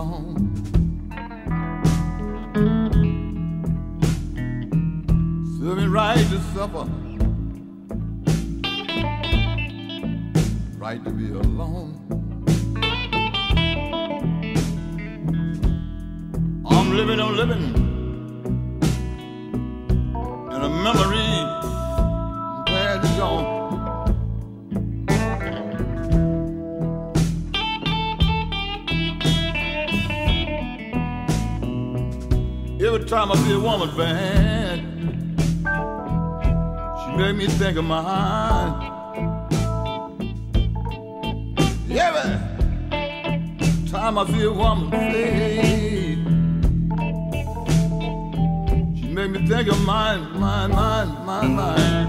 alone. Serve me right to supper. Right to be alone. I'm living, I'm living I see a woman bad, she make me think of mine. Every time I see a woman face, she make me think of mine, mine, mine, mine, mine.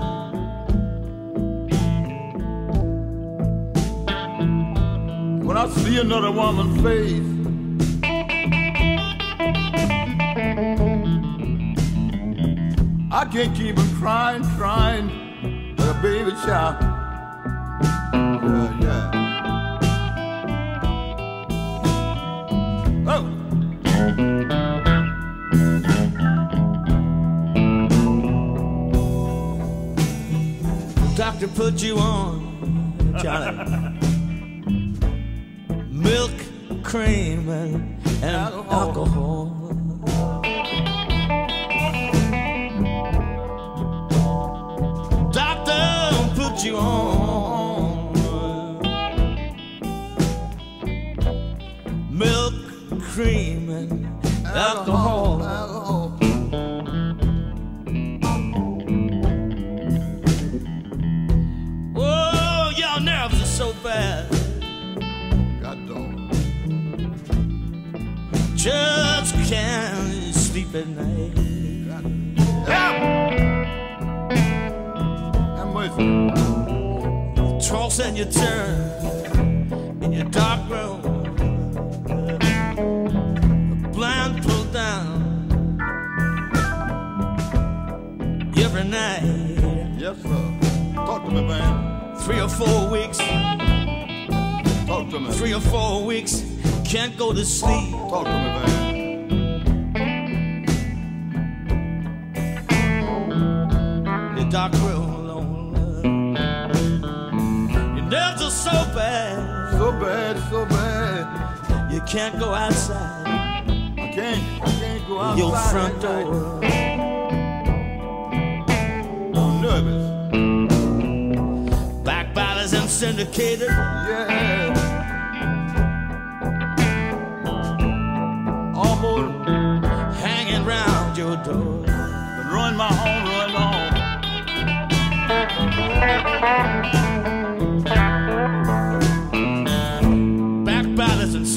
When I see another woman's face. I can't keep on crying, crying like a baby child. Yeah, yeah. Oh. Doctor put you on, Johnny. Milk, cream, and, and alcohol. Doctor put you on. Milk, cream, and alcohol. Alcohol. Oh, y'all nerves are so bad. God dog. Just can't sleep at night. Have mercy. Toss and you turn in your dark room. The blind pulled down every night. Yes, sir. Talk to me, man. Three or four weeks, Talk to me. three or four weeks, can't go to sleep. Talk to me, man. Your dark room so bad, So bad, so bad. you can't go outside I can't, I can't go outside. your front door. I'm nervous. Backbiters and syndicators. Yeah. Almost hanging round your door. ruin my home, ruin my home.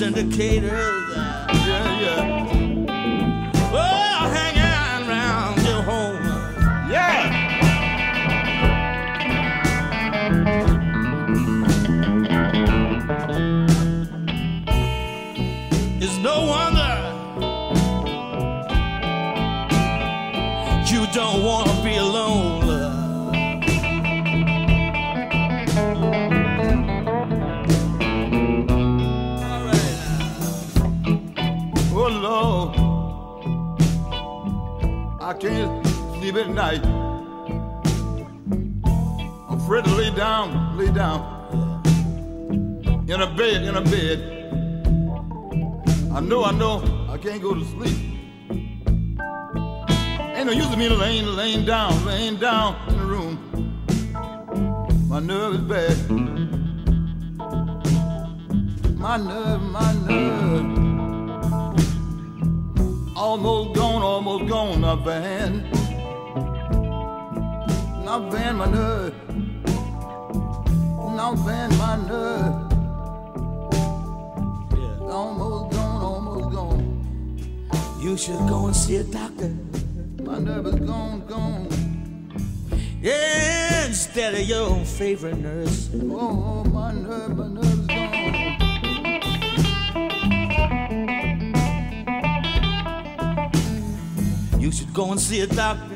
Syndicators. Can't sleep at night. I'm afraid to lay down, lay down. In a bed, in a bed. I know, I know, I can't go to sleep. Ain't no use of me laying, laying down, laying down in the room. My nerve is bad. My nerve, my nerve. Almost gone, almost gone, not bad. Now Van my nerve. Now Van my nerve. Yeah. Almost gone, almost gone. You should go and see a doctor. My nerve is gone, gone. Yeah, Instead of your favorite nurse. Oh, oh my nerve, my nerve You should go and see a doctor.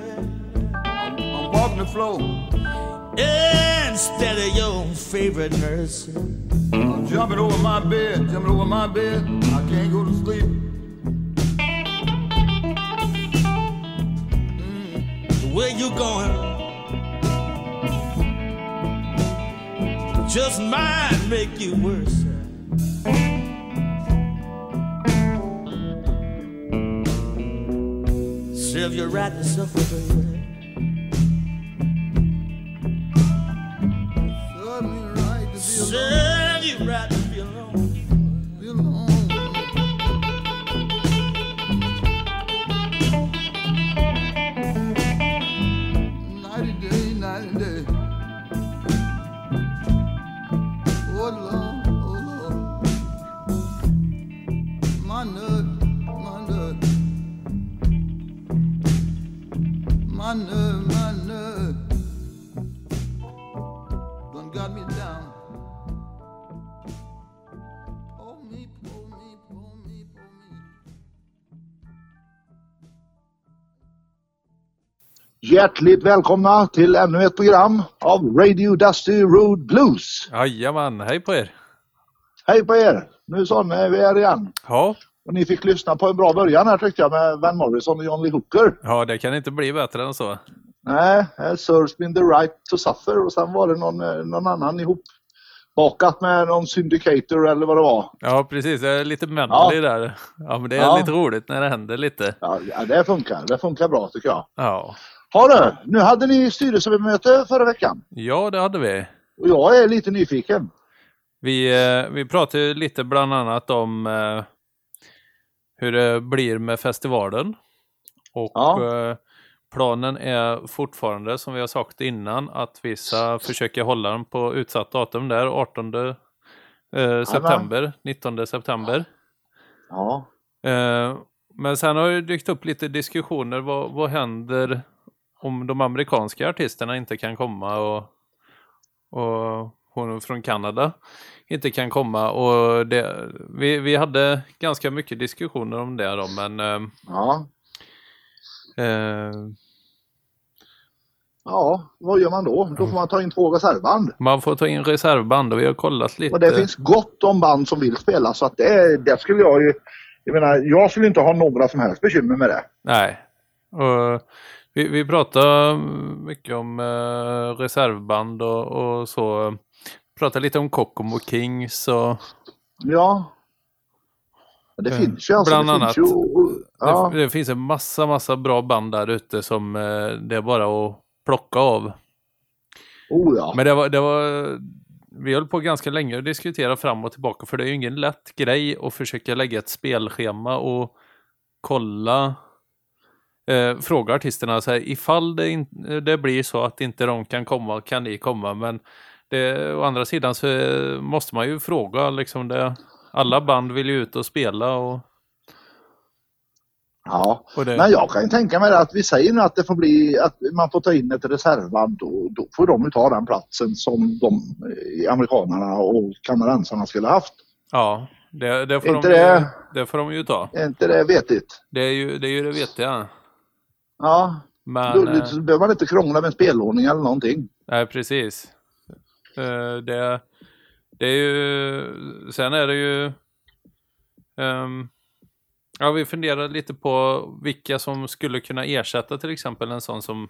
I'm, I'm walking the floor. Instead of your favorite nurse. I'm jumping over my bed, jumping over my bed. I can't go to sleep. Mm. Where you going? Just might make you worse. of your radness of the Hjärtligt välkomna till ännu ett program av Radio Dusty Road Blues. Jajamän, hej på er! Hej på er! Nu så är vi här igen. Ja, Och ni fick lyssna på en bra början här tyckte jag med Van Morrison och John Lee Hooker. ja det kan inte bli bättre än så. Nej, Sirs been the right to suffer och sen var det någon, eh, någon annan ihop bakat med någon syndicator eller vad det var. Ja, precis. Det är lite medley Ja. där. Ja, men det är Ja. lite roligt när det händer lite. Ja, det funkar. Det funkar bra tycker jag. Ja, Ha du, nu hade ni styrelsemöte förra veckan ja det hade vi. och jag är lite nyfiken. Vi, eh, vi pratade lite bland annat om eh, hur det blir med festivalen. Och Ja. eh, planen är fortfarande, som vi har sagt innan, att vi ska försöka hålla den på utsatt datum där, 18 eh, september, 19 september. Ja, men sen har det dykt upp lite diskussioner. Vad, vad händer om de amerikanska artisterna inte kan komma och, och hon från Kanada inte kan komma? Och det, vi, vi hade ganska mycket diskussioner om det då, men eh, ja, eh, ja, vad gör man då? Då får man ta in två reservband. man får ta in reservband och vi har kollat lite. Och det finns gott om band som vill spela så att det, det skulle jag ju... Jag menar, jag skulle inte ha några som helst bekymmer med det. Nej. Och vi, vi pratar mycket om eh, reservband och, och så. Pratar lite om Kokomo Kings och Ja. Det Eh, finns ju alltså. bland det annat. Finns ju, ja, det, det finns en massa, massa bra band där ute som eh, det är bara att plocka av. oh ja. Men det var, det var, vi höll på ganska länge och diskutera fram och tillbaka för det är ju ingen lätt grej att försöka lägga ett spelschema och kolla eh, fråga artisterna så här, ifall det, in, det blir så att inte de kan komma, kan ni komma? Men det, å andra sidan så eh, måste man ju fråga liksom det, alla band vill ju ut och spela och, ja. Men jag kan ju tänka mig att vi säger nu att det får bli att man får ta in ett reservband. Då, då får de ju ta den platsen som de eh, amerikanerna och kanadensarna skulle haft. ja, det, det, får Inte de det- det får de ju ta. Är inte det vetigt? Det är ju det, är ju det vettiga. Ja. Men, Då, eh, då behöver man inte krångla med spelordning eller någonting. Nej, precis. Eh, det, det är ju, sen är det ju, ehm, ja vi funderar lite på vilka som skulle kunna ersätta till exempel en sån som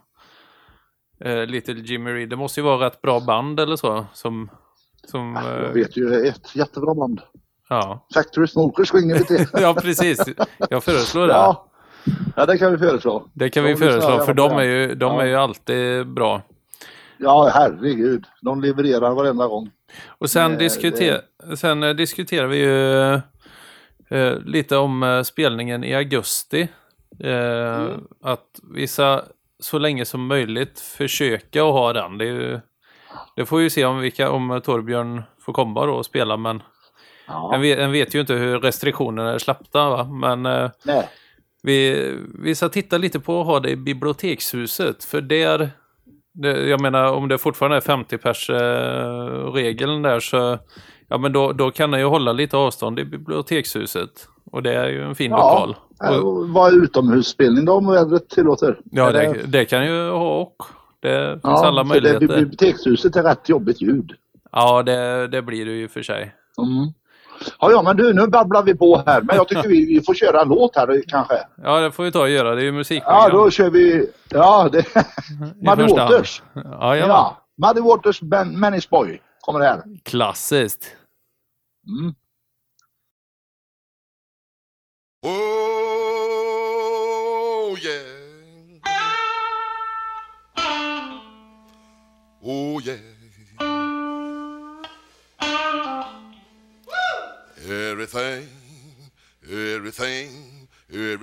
uh, Little Jimmy Reed. Det måste ju vara ett bra band eller så som, som Ja, jag vet ju ett jättebra band. ja. Factory Smokers sjunger vi till. ja, precis. Jag föreslår det. ja. Ja, det kan vi föreslå. Det kan vi De föreslå för de är ju, de Ja. är ju alltid bra. Ja, herregud. De levererar varenda gång. Och sen, diskuter sen eh, diskuterar vi ju eh, lite om eh, spelningen i augusti. Eh, Att vissa så länge som möjligt försöka att ha den. Det, ju, det får ju se om, vilka, om Torbjörn får komma då och spela, men Ja. en, vet, en vet ju inte hur restriktionerna är släppta. Va? Men Nej. Vi, vi ska titta lite på att ha det i bibliotekshuset, för där jag menar om det fortfarande är 50 pers eh, regeln där så ja men då, då kan den ju hålla lite avstånd i bibliotekshuset. Och det är ju en fin lokal. Ja, Och, och vad är utomhusspelning då om vädret tillåter? ja, det, det kan ju ha och. Det finns ja, alla möjligheter. Det, bibliotekshuset är rätt jobbigt ljud. Ja, det, det blir det ju för sig. Mm. Ja, ja, men du, nu babblar vi på här. Men jag tycker vi, vi får köra en låt här kanske. Ja, det får vi ta och göra. Det är ju musik. Ja, då kör vi... Ja, det... Muddy. Waters. Ja, ja. Ja, Muddy Waters, ben, Manish Boy kommer här. Klassiskt. Mm. Oh, yeah. Oh, yeah.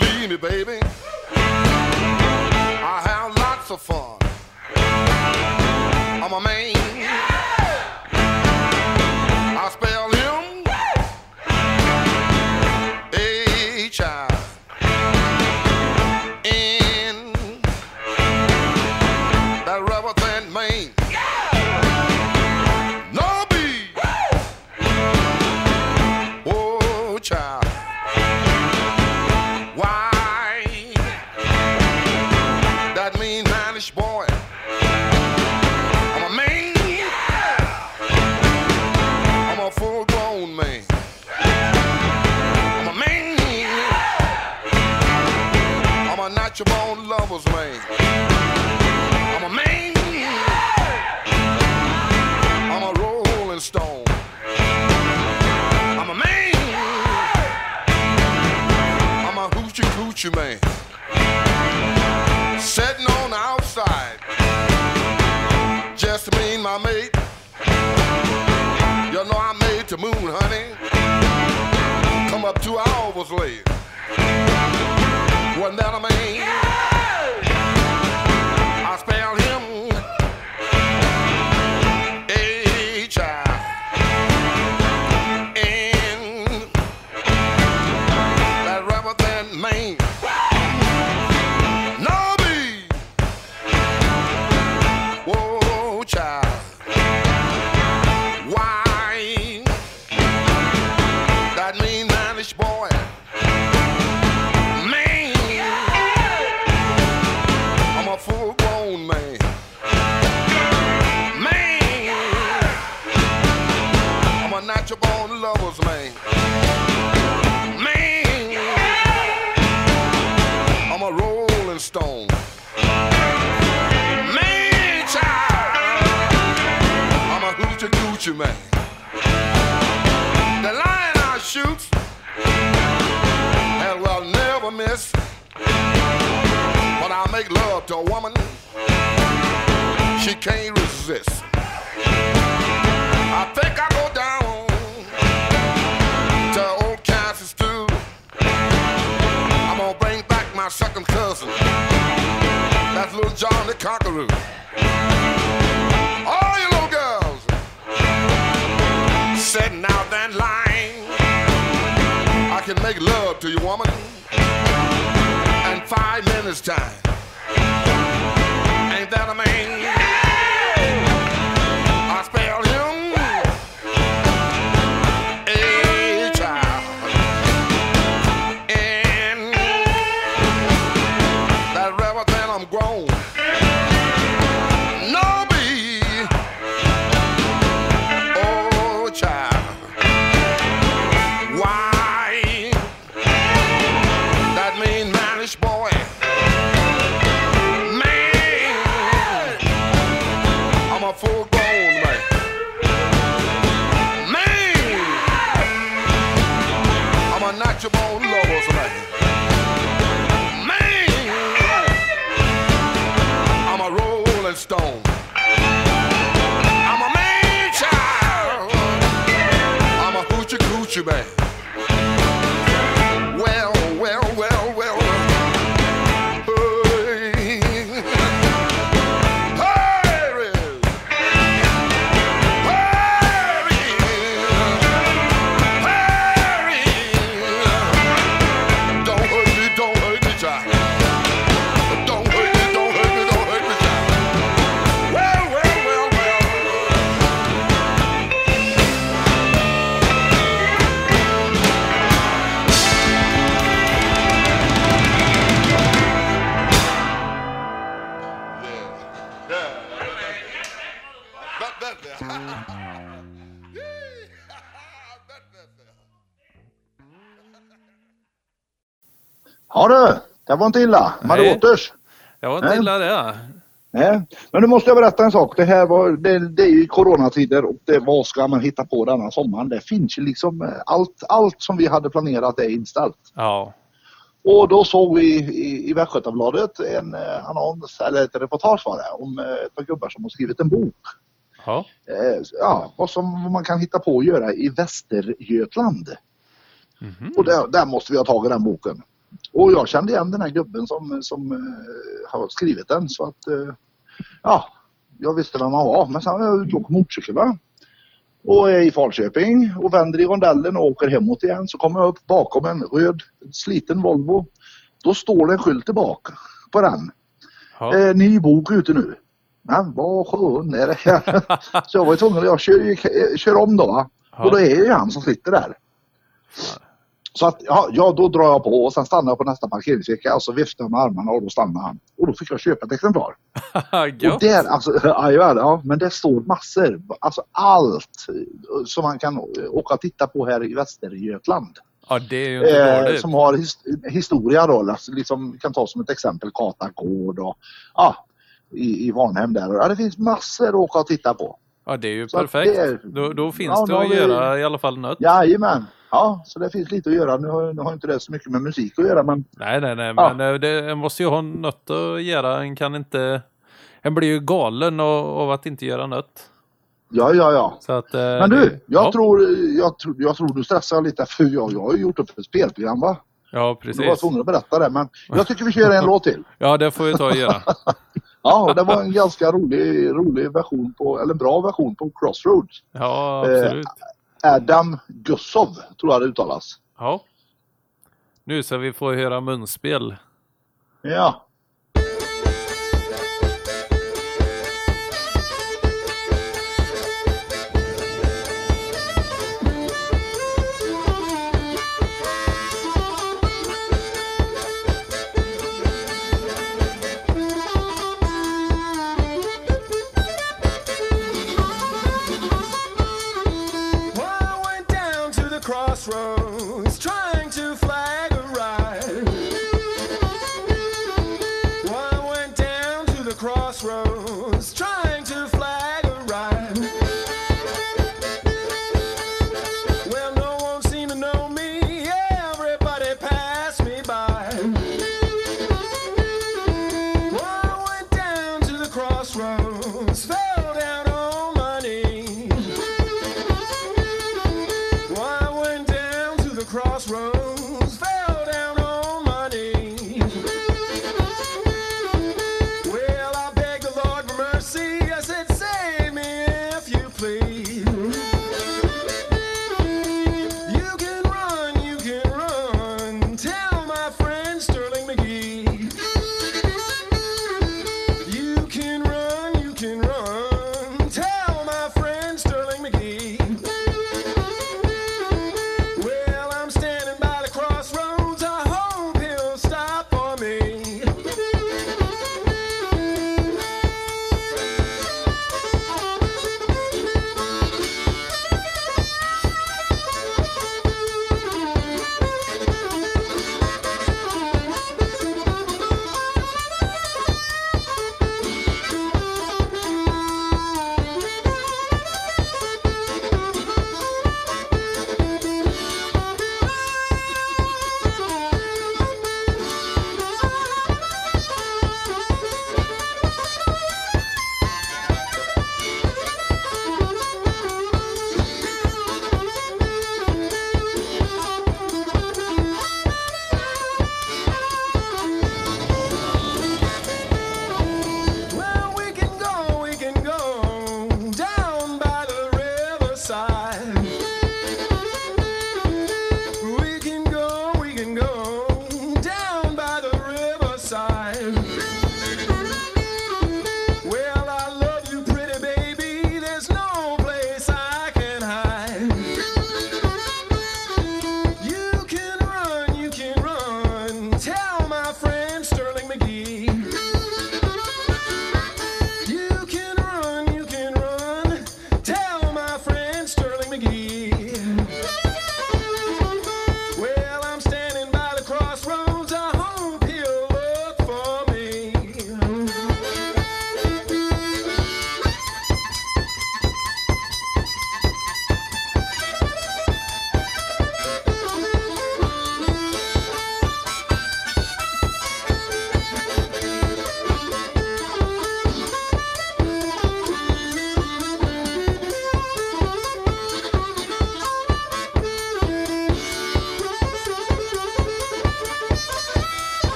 believe me, baby. I have lots of fun. I'm a man. Hoochie man. Sitting on the outside. Just me and my mate. You know I made the moon, honey. Come up two hours late. Wasn't that a man? Coochie man. The lion I shoot, and will never miss. When I make love to a woman, she can't resist. I think I go down to old Kansas too. I'm gonna bring back my second cousin. That's little John the Conqueror. Det var inte illa. Åters. Jag var inte Nej. illa det. Nej. Men nu måste jag berätta en sak. Det här var, det, det är ju coronatider och det, vad ska man hitta på denna sommaren? Det finns ju liksom eh, allt, allt som vi hade planerat är inställt. Ja. Och då såg vi i, i Västgötabladet en eh, annons, eller ett reportage var det, om eh, ett par gubbar som har skrivit en bok. Ja. Eh, ja, vad, som, vad man kan hitta på att göra i Västergötland. Mhm. Och där, där måste vi ha tag i den boken. Och jag kände igen den här gubben som, som eh, har skrivit den så att eh, ja, jag visste vem han var. Men sen var jag ute och motorcykel va? Och är i Falköping och vänder i rondellen och åker hemåt igen. Så kommer jag upp bakom en röd sliten Volvo. Då står det en skylt tillbaka på den. Ja. Eh, ny bok ute nu. Men vad skön är det här? Så jag var tvungen att jag kör, kör om då va. Ja. Och då är det ju han som sitter där. Så att ja, ja, då drar jag på och sen stannar jag på nästa parkeringsvecka och så viftar jag med armarna och då stannar han. Och då fick jag köpa ett exemplar. Och där, alltså, jajamän, ja, men det står massor. Alltså allt som man kan åka och titta på här i Västergötland. Ja, det är ju inte Eh, som har his historia då, alltså, liksom, kan ta som ett exempel Kata gård och ja, i, i Varnhem där. Ja, det finns massor att åka och titta på. Ja, det är ju Så perfekt. det är- Då, då finns Ja, det att vi- göra i alla fall något. Jajamän. Ja, så det finns lite att göra. Nu har, nu har inte det så mycket med musik att göra men Nej, nej, nej, Ja. men eh, det en måste ju ha något att göra. En kan inte... En blir ju galen av, av att inte göra något. ja, ja, ja. Så att, eh, Men du, det- jag, ja. tror, jag, tror, jag tror du stressar lite för jag, jag har ju gjort upp ett spelprogram va? Ja, Du var precis. tvungen att berätta det men jag tycker vi kör en låt till. Ja, det får vi ta och göra. Ja, det var en ganska rolig, rolig version på, eller bra version på Crossroads. Ja, Eh, absolut. Adam Gussov tror jag det uttalas. Ja. Nu ska vi få höra munspel. Ja.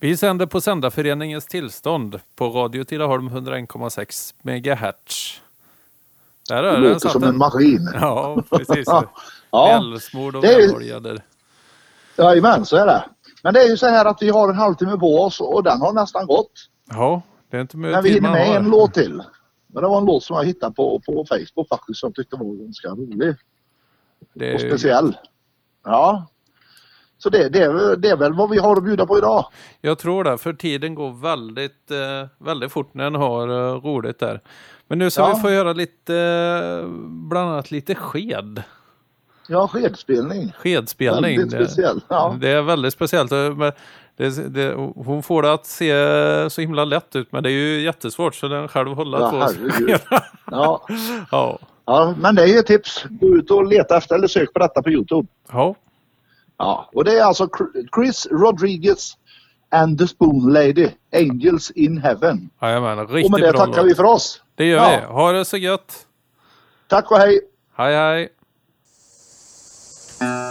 Vi sänder på Sändarföreningens tillstånd på Radio Tidaholm 101,6 MHz. Där är det. låter som en maskin. Ja, precis. Ja, Älvsmord och väloljade. jajamän så är det. Men det är ju så här att vi har en halvtimme på oss och den har nästan gått. Ja, det är inte mycket Men vi hinner med en låt till. Men det var en låt som jag hittade på, på Facebook faktiskt som jag tyckte var ganska rolig Det och speciell. Ja. Så det, det, är, det är väl vad vi har att bjuda på idag. jag tror det, för tiden går väldigt, eh, väldigt fort när en har eh, roligt där. Men nu ska Ja. vi få göra lite, eh, bland annat lite sked. Ja, skedspelning. Skedspelning. Väldigt Det- speciell. Ja. Det är väldigt speciellt. Det, det, hon får det att se så himla lätt ut men det är ju jättesvårt så den själv hålla Ja, två. Ja. ja. ja, men det är ju ett tips. Gå ut och leta efter eller sök på detta på Youtube. ja. Ja, och det är alltså Chris Rodriguez and the Spoon Lady, Angels in Heaven. Jajamän, Och riktigt med det bra tackar låt. vi för oss. Det gör Ja. vi. Ha det så gött. Tack och hej! Hej hej. Mm-hmm.